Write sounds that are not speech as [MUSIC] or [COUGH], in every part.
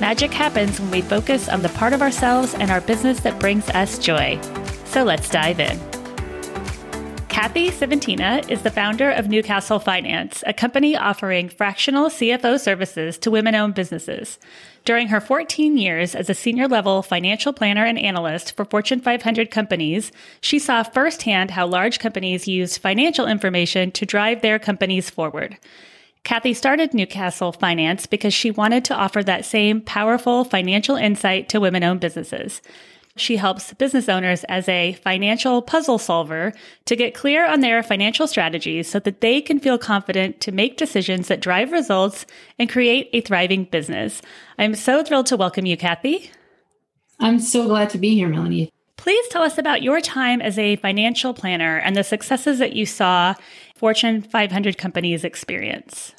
Magic happens when we focus on the part of ourselves and our business that brings us joy. So let's dive in. Kathy Svetina is the founder of Newcastle Finance, a company offering fractional CFO services to women owned businesses. During her 14 years as a senior level financial planner and analyst for Fortune 500 companies, she saw firsthand how large companies used financial information to drive their companies forward. Kathy started Newcastle Finance because she wanted to offer that same powerful financial insight to women owned businesses. She helps business owners as a financial puzzle solver to get clear on their financial strategies so that they can feel confident to make decisions that drive results and create a thriving business. I'm so thrilled to welcome you, Kathy. I'm so glad to be here, Melanie. Please tell us about your time as a financial planner and the successes that you saw Fortune 500 companies experience?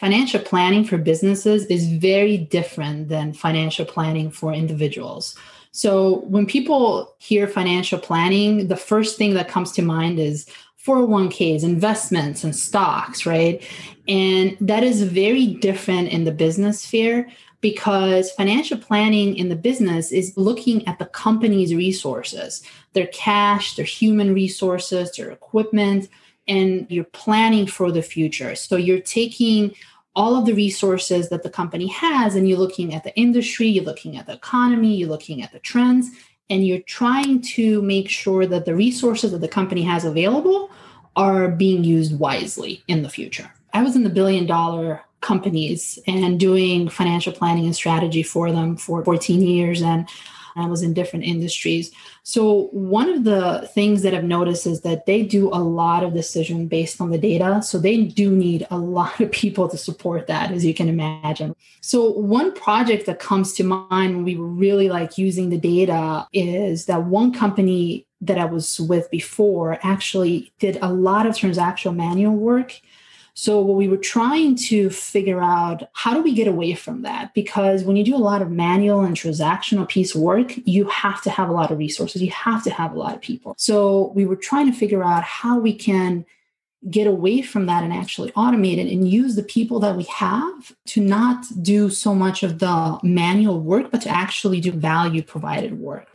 Financial planning for businesses is very different than financial planning for individuals. So, when people hear financial planning, the first thing that comes to mind is 401ks, investments, and stocks, right? And that is very different in the business sphere because financial planning in the business is looking at the company's resources, their cash, their human resources, their equipment, and you're planning for the future. So you're taking all of the resources that the company has and you're looking at the industry, you're looking at the economy, you're looking at the trends, and you're trying to make sure that the resources that the company has available are being used wisely in the future. I was in the billion dollar companies and doing financial planning and strategy for them for 14 years. And I was in different industries. So, one of the things that I've noticed is that they do a lot of decision based on the data. So, they do need a lot of people to support that, as you can imagine. So, one project that comes to mind when we were really like using the data is that one company that I was with before actually did a lot of transactional manual work so what we were trying to figure out how do we get away from that? Because when you do a lot of manual and transactional piece work, you have to have a lot of resources. You have to have a lot of people. So we were trying to figure out how we can get away from that and actually automate it and use the people that we have to not do so much of the manual work, but to actually do value provided work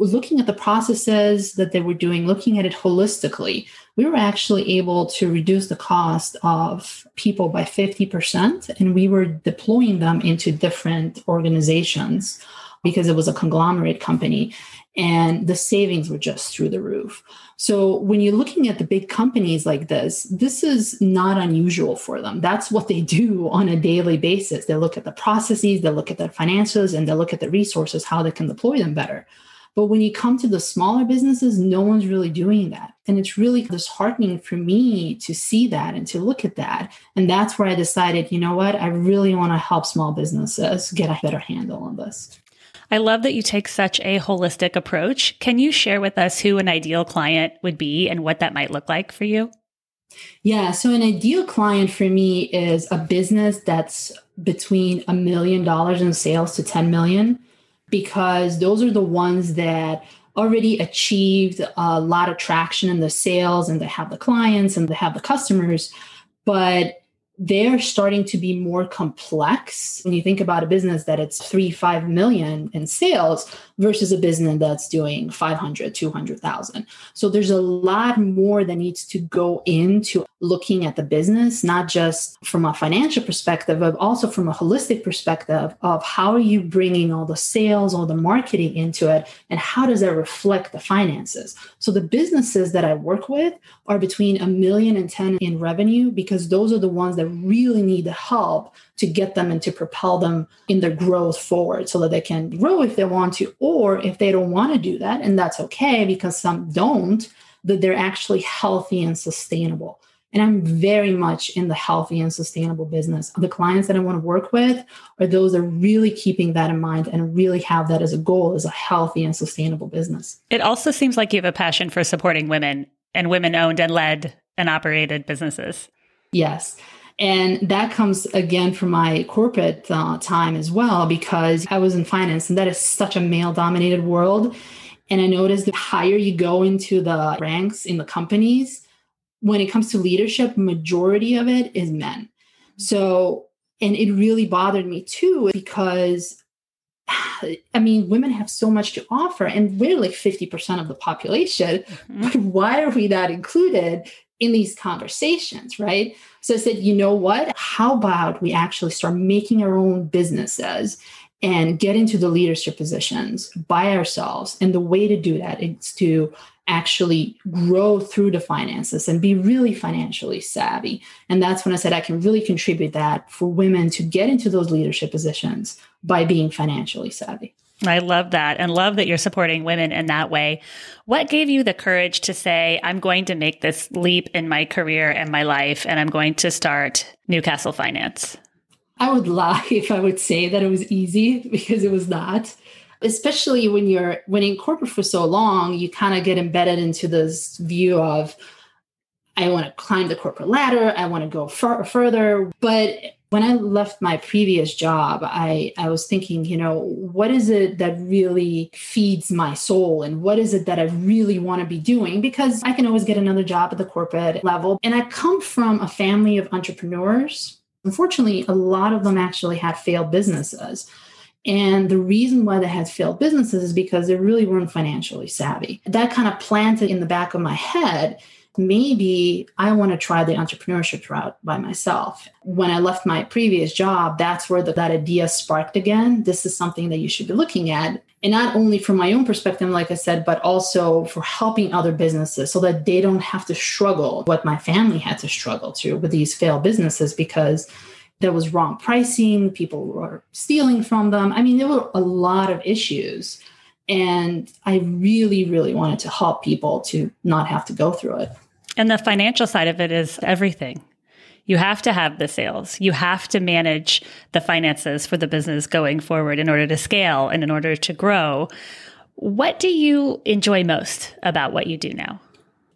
looking at the processes that they were doing, looking at it holistically, we were actually able to reduce the cost of people by 50%. And we were deploying them into different organizations because it was a conglomerate company. And the savings were just through the roof. So when you're looking at the big companies like this, this is not unusual for them. That's what they do [LAUGHS] on a daily basis. They look at the processes, they look at the finances, and they look at the resources, how they can deploy them better. But when you come to the smaller businesses, no one's really doing that. And it's really disheartening for me to see that and to look at that. And that's where I decided, you know what, I really want to help small businesses get a better handle on this. I love that you take such a holistic approach. Can you share with us who an ideal client would be and what that might look like for you? Yeah, so an ideal client for me is a business that's between a million dollars in sales to 10 million because those are the ones that already achieved a lot of traction in the sales and they have the clients and they have the customers. But they're starting to be more complex. When you think about a business that it's three five million in sales versus a business that's doing 500 200000 so there's a lot more that needs to go into looking at the business not just from a financial perspective but also from a holistic perspective of how are you bringing all the sales all the marketing into it and how does that reflect the finances? So the businesses that i work with are between a million and 10 in revenue because those are the ones that really need the help to get them and to propel them in their growth forward so that they can grow if they want to, or if they don't want to do that, and that's okay because some don't, that they're actually healthy and sustainable. And I'm very much in the healthy and sustainable business. The clients that I want to work with are those that are really keeping that in mind and really have that as a goal as a healthy and sustainable business. It also seems like you have a passion for supporting women and women owned and led and operated businesses. Yes. And that comes again from my corporate uh, time as well, because I was in finance and that is such a male dominated world. And I noticed the higher you go into the ranks in the companies, when it comes to leadership, majority of it is men. So, and it really bothered me too, because [SIGHS] I mean, women have so much to offer, and we're like 50% of the population. Mm-hmm. But [LAUGHS] why are we not included in these conversations, right? So I said, you know what? How about we actually start making our own businesses and get into the leadership positions by ourselves? And the way to do that is to actually grow through the finances and be really financially savvy. And that's when I said I can really contribute that for women to get into those leadership positions by being financially savvy. I love that and love that you're supporting women in that way. What gave you the courage to say, I'm going to make this leap in my career and my life, and I'm going to start Newcastle Finance? I would lie [LAUGHS] if I would say that it was easy because it was not. Especially when you're when in corporate for so long, you kind of get embedded into this view of I want to climb the corporate ladder, I want to go far, further. But when I left my previous job, I, I was thinking, you know, what is it that really feeds my soul and what is it that I really want to be doing? Because I can always get another job at the corporate level. And I come from a family of entrepreneurs. Unfortunately, a lot of them actually had failed businesses. And the reason why they had failed businesses is because they really weren't financially savvy. That kind of planted in the back of my head maybe I want to try the entrepreneurship route by myself. When I left my previous job, that's where the, that idea sparked again. This is something that you should be looking at. And not only from my own perspective, like I said, but also for helping other businesses so that they don't have to struggle what my family had to struggle to with these failed businesses because there was wrong pricing, people were stealing from them. I mean, there were a lot of issues and I really, really wanted to help people to not have to go through it. And the financial side of it is everything. You have to have the sales. You have to manage the finances for the business going forward in order to scale and in order to grow. What do you enjoy most about what you do now?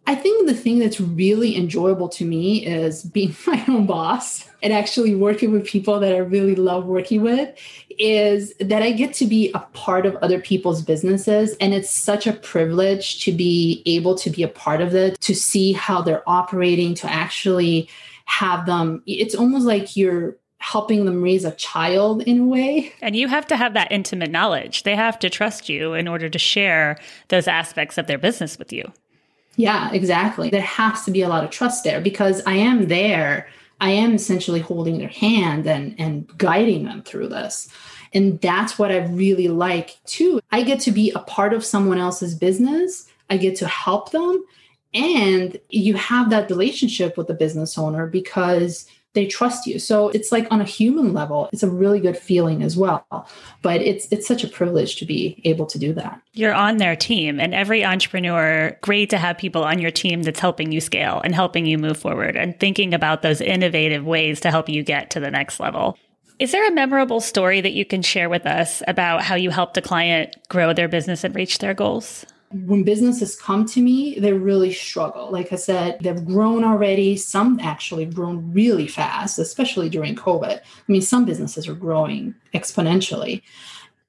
I think the thing that's really enjoyable to me is being [LAUGHS] my own boss and actually working with people that I really love working with is that I get to be a part of other people's businesses. And it's such a privilege to be able to be a part of it, to see how they're operating, to actually have them. It's almost like you're helping them raise a child in a way. And you have to have that intimate knowledge. They have to trust you in order to share those aspects of their business with you. Yeah, exactly. There has to be a lot of trust there because I am there. I am essentially holding their hand and, and guiding them through this. And that's what I really like too. I get to be a part of someone else's business, I get to help them. And you have that relationship with the business owner because they trust you. So it's like on a human level, it's a really good feeling as well. But it's it's such a privilege to be able to do that. You're on their team and every entrepreneur, great to have people on your team that's helping you scale and helping you move forward and thinking about those innovative ways to help you get to the next level. Is there a memorable story that you can share with us about how you helped a client grow their business and reach their goals? When businesses come to me, they really struggle. Like I said, they've grown already. Some actually grown really fast, especially during COVID. I mean, some businesses are growing exponentially.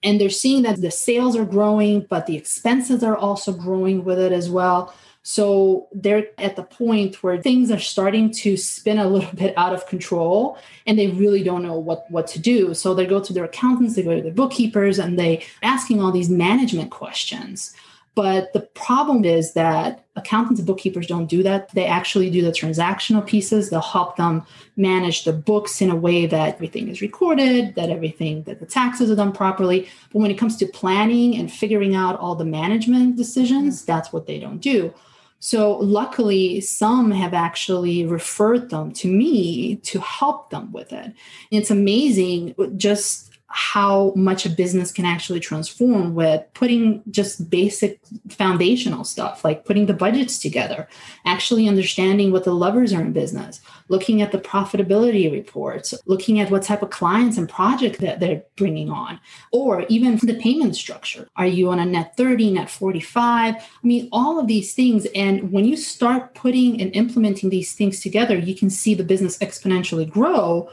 And they're seeing that the sales are growing, but the expenses are also growing with it as well. So they're at the point where things are starting to spin a little bit out of control and they really don't know what, what to do. So they go to their accountants, they go to their bookkeepers, and they asking all these management questions. But the problem is that accountants and bookkeepers don't do that. They actually do the transactional pieces. They'll help them manage the books in a way that everything is recorded, that everything, that the taxes are done properly. But when it comes to planning and figuring out all the management decisions, mm-hmm. that's what they don't do. So, luckily, some have actually referred them to me to help them with it. And it's amazing just how much a business can actually transform with putting just basic foundational stuff like putting the budgets together, actually understanding what the levers are in business, looking at the profitability reports, looking at what type of clients and project that they're bringing on, or even the payment structure. Are you on a net 30, net 45? I mean, all of these things. And when you start putting and implementing these things together, you can see the business exponentially grow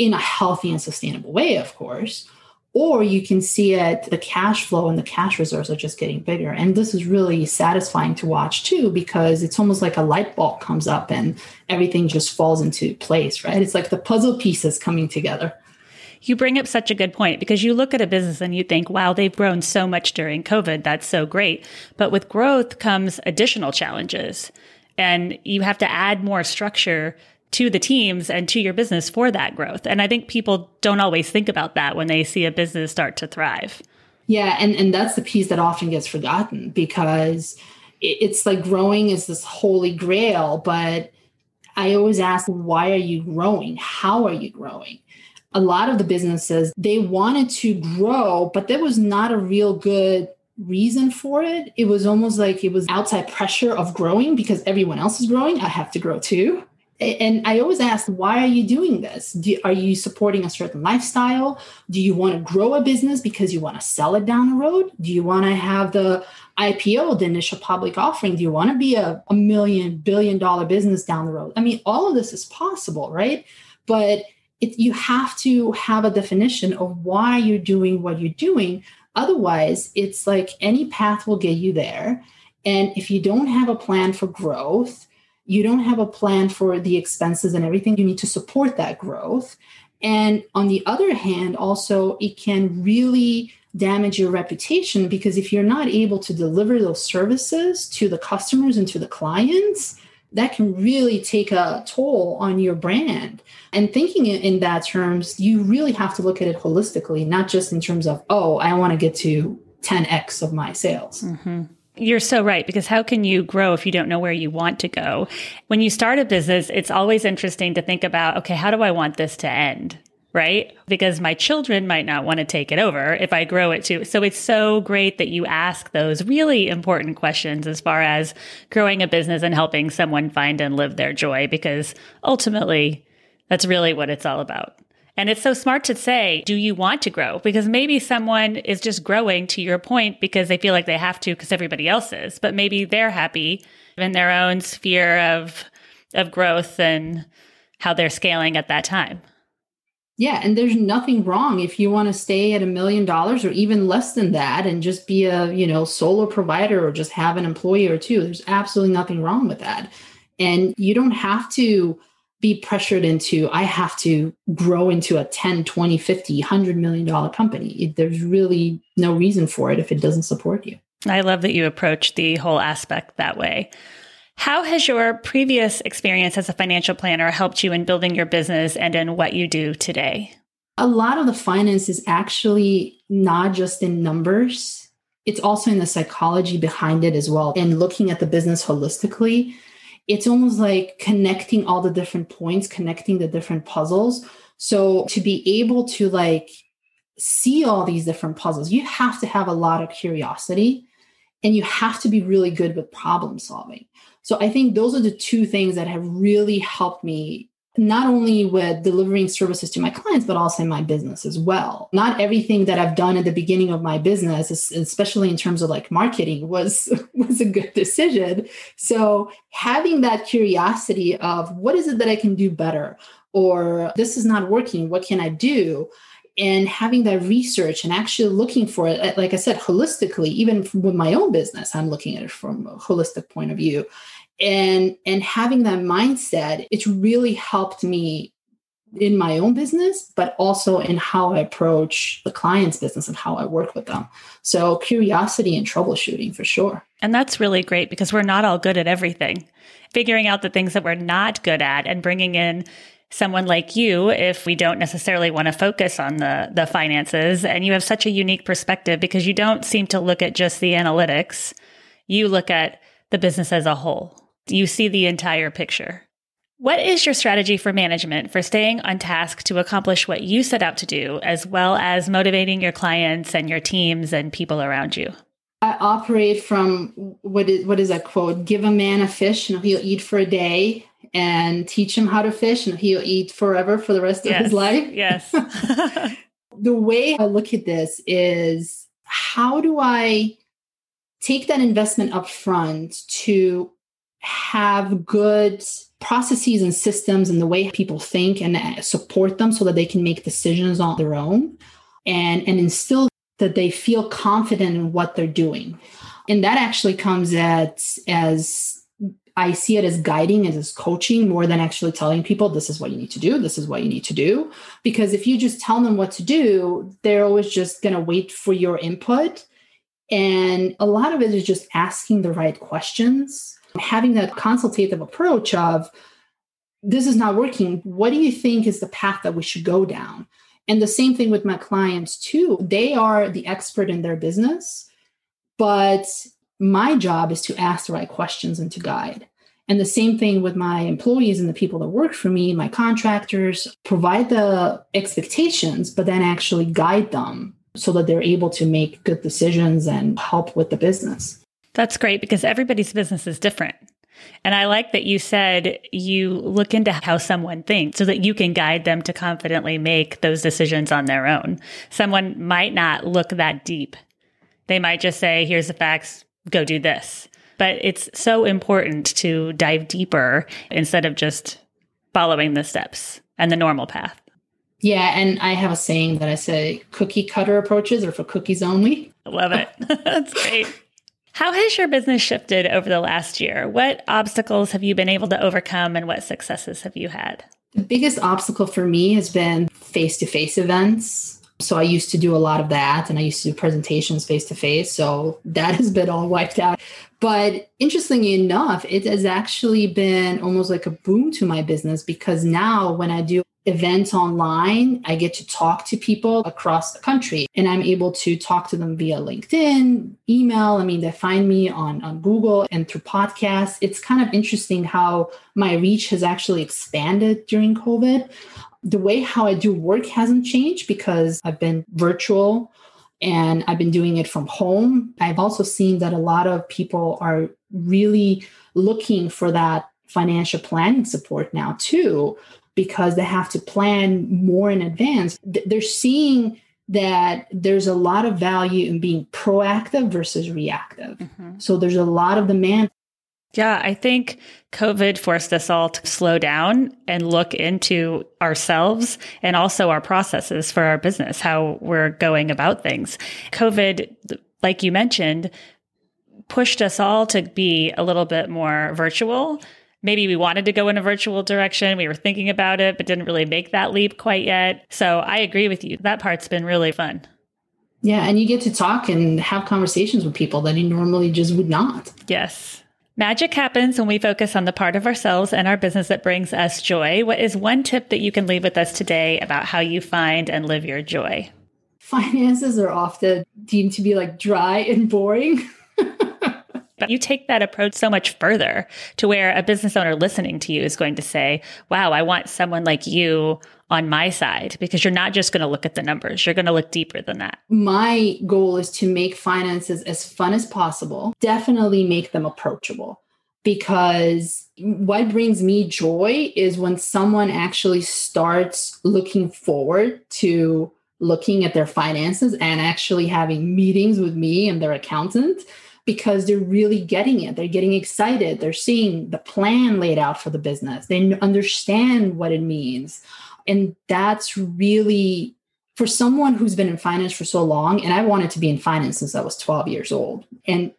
in a healthy and sustainable way, of course. Or you can see it, the cash flow and the cash reserves are just getting bigger. And this is really satisfying to watch too, because it's almost like a light bulb comes up and everything just falls into place, right? It's like the puzzle pieces coming together. You bring up such a good point because you look at a business and you think, wow, they've grown so much during COVID. That's so great. But with growth comes additional challenges and you have to add more structure to the teams and to your business for that growth. And I think people don't always think about that when they see a business start to thrive. Yeah, and and that's the piece that often gets forgotten because it's like growing is this holy grail, but I always ask why are you growing? How are you growing? A lot of the businesses they wanted to grow, but there was not a real good reason for it. It was almost like it was outside pressure of growing because everyone else is growing. I have to grow too and I always ask, why are you doing this? Do, are you supporting a certain lifestyle? Do you want to grow a business because you want to sell it down the road? Do you want to have the IPO, the initial public offering? Do you want to be a, a million, billion dollar business down the road? I mean, all of this is possible, right? But it, you have to have a definition of why you're doing what you're doing. Otherwise, it's like any path will get you there. And if you don't have a plan for growth, you don't have a plan for the expenses and everything. You need to support that growth. And on the other hand also it can really damage your reputation because if you're not able to deliver those services to the customers and to the clients that can really take a toll on your brand. And thinking in that terms you really have to look at it holistically not just in terms of oh i want to get to 10x of my sales. Mm-hmm. You're so right because how can you grow if you don't know where you want to go? When you start a business, it's always interesting to think about, okay, how do I want this to end? Right? Because my children might not want to take it over if I grow it too. So it's so great that you ask those really important questions as far as growing a business and helping someone find and live their joy because ultimately that's really what it's all about. And it's so smart to say, do you want to grow? Because maybe someone is just growing to your point because they feel like they have to because everybody else is, but maybe they're happy in their own sphere of of growth and how they're scaling at that time. Yeah, and there's nothing wrong if you want to stay at a million dollars or even less than that and just be a, you know, solo provider or just have an employee or two. There's absolutely nothing wrong with that. And you don't have to be pressured into i have to grow into a 10 20 50 100 million dollar company. There's really no reason for it if it doesn't support you. I love that you approach the whole aspect that way. How has your previous experience as a financial planner helped you in building your business and in what you do today? A lot of the finance is actually not just in numbers it's also in the psychology behind it as well and looking at the business holistically it's almost like connecting all the different points, connecting the different puzzles. So to be able to like see all these different puzzles, you have to have a lot of curiosity and you have to be really good with problem solving. So I think those are the two things that have really helped me not only with delivering services to my clients, but also in my business as well. Not everything that I've done at the beginning of my business, especially in terms of like marketing, was [LAUGHS] was a good decision. So having that curiosity of what is it that I can do better, or this is not working, what can I do? And having that research and actually looking for it, like I said, holistically, even with my own business, I'm looking at it from a holistic point of view and and having that mindset it's really helped me in my own business but also in how i approach the client's business and how i work with them. So curiosity and troubleshooting for sure. And that's really great because we're not all good at everything. Figuring out the things that we're not good at and bringing in someone like you if we don't necessarily want to focus on the the finances and you have such a unique perspective because you don't seem to look at just the analytics. You look at the business as a whole you see the entire picture. What is your strategy for management for staying on task to accomplish what you set out to do, as well as motivating your clients and your teams and people around you? I operate from what is what is that quote? Give a man a fish and he'll eat for a day, and teach him how to fish and he'll eat forever for the rest yes. of his life. Yes. [LAUGHS] [LAUGHS] the way I look at this is how do I take that investment up front to have good processes and systems and the way people think and uh, support them so that they can make decisions on their own and and instill that they feel confident in what they're doing and that actually comes at as I see it as guiding and as coaching more than actually telling people this is what you need to do, this is what you need to do. Because if you just tell them what to do, they're always just going to wait for your input. And a lot of it is just asking the right questions, having that consultative approach of this is not working. What do you think is the path that we should go down? And the same thing with my clients, too. They are the expert in their business, but my job is to ask the right questions and to guide. And the same thing with my employees and the people that work for me, my contractors, provide the expectations, but then actually guide them so that they're able to make good decisions and help with the business. That's great because everybody's business is different. And I like that you said you look into how someone thinks so that you can guide them to confidently make those decisions on their own. Someone might not look that deep. They might just say, here's the facts, go do this but it's so important to dive deeper instead of just following the steps and the normal path. Yeah, and I have a saying that I say cookie cutter approaches are for cookies only. I love it. [LAUGHS] That's great. How has your business shifted over the last year? What obstacles have you been able to overcome and what successes have you had? The biggest obstacle for me has been face to face events. So I used to do a lot of that and I used to do presentations face to face. So that has been all wiped out. But interestingly enough, it has actually been almost like a boom to my business because now when I do events online, I get to talk to people across the country and I'm able to talk to them via LinkedIn, email. I mean, they find me on, on Google and through podcasts. It's kind of interesting how my reach has actually expanded during COVID the way how I do work hasn't changed because I've been virtual and I've been doing it from home. I've also seen that a lot of people are really looking for that financial planning support now too because they have to plan more in advance. They're seeing that there's a lot of value in being proactive versus reactive. Mm-hmm. So there's a lot of demand yeah, I think COVID forced us all to slow down and look into ourselves and also our processes for our business, how we're going about things. COVID, like you mentioned, pushed us all to be a little bit more virtual. Maybe we wanted to go in a virtual direction. We were thinking about it, but didn't really make that leap quite yet. So I agree with you. That part's been really fun. Yeah, and you get to talk and have conversations with people that you normally just would not. Yes. Magic happens when we focus on the part of ourselves and our business that brings us joy. What is one tip that you can leave with us today about how you find and live your joy? Finances are often deemed to be like dry and boring. [LAUGHS] but you take that approach so much further to where a business owner listening to you is going to say, Wow, I want someone like you on my side because you're not just going to look at the numbers. You're going to look deeper than that. My goal is to make finances as fun as possible, definitely make them approachable because what brings me joy is when someone actually starts looking forward to looking at their finances and actually having meetings with me and their accountant because they're really getting it. They're getting excited. They're seeing the plan laid out for the business. They understand what it means. And that's really for someone who's been in finance for so long, and I wanted to be in finance since I was 12 years old. And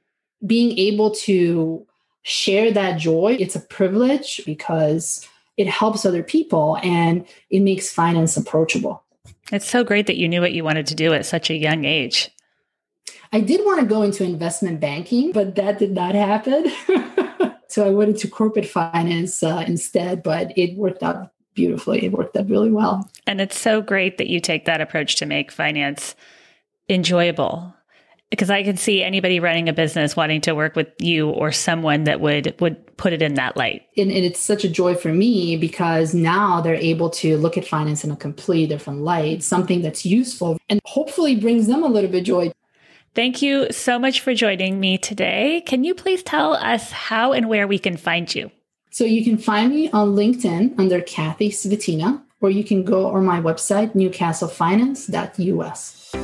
being able to share that joy, it's a privilege because it helps other people and it makes finance approachable. It's so great that you knew what you wanted to do at such a young age. I did want to go into investment banking, but that did not happen. [LAUGHS] so I went into corporate finance uh, instead, but it worked out beautifully. It worked out really well. And it's so great that you take that approach to make finance enjoyable. because I can see anybody running a business wanting to work with you or someone that would would put it in that light. And, and, it's such a joy for me because now they're able to look at finance in a completely different light, something that's useful and hopefully brings them a little bit joy. Thank you so much for joining me today. Can you please tell us how and where we can find you? So you can find me on LinkedIn under Kathy Svetina, or you can go on my website, newcastlefinance.us.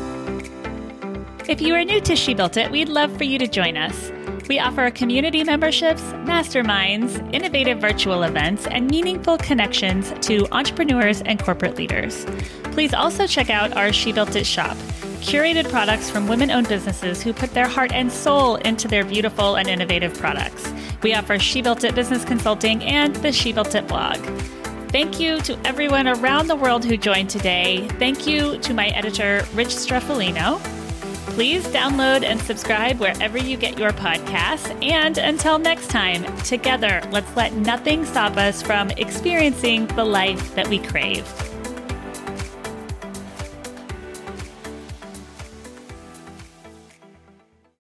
If you are new to She Built It, we'd love for you to join us. We offer community memberships, masterminds, innovative virtual events, and meaningful connections to entrepreneurs and corporate leaders. Please also check out our She Built It shop, curated products from women owned businesses who put their heart and soul into their beautiful and innovative products. We offer She Built It business consulting and the She Built It blog. Thank you to everyone around the world who joined today. Thank you to my editor, Rich Streffolino. Please download and subscribe wherever you get your podcasts. And until next time, together, let's let nothing stop us from experiencing the life that we crave.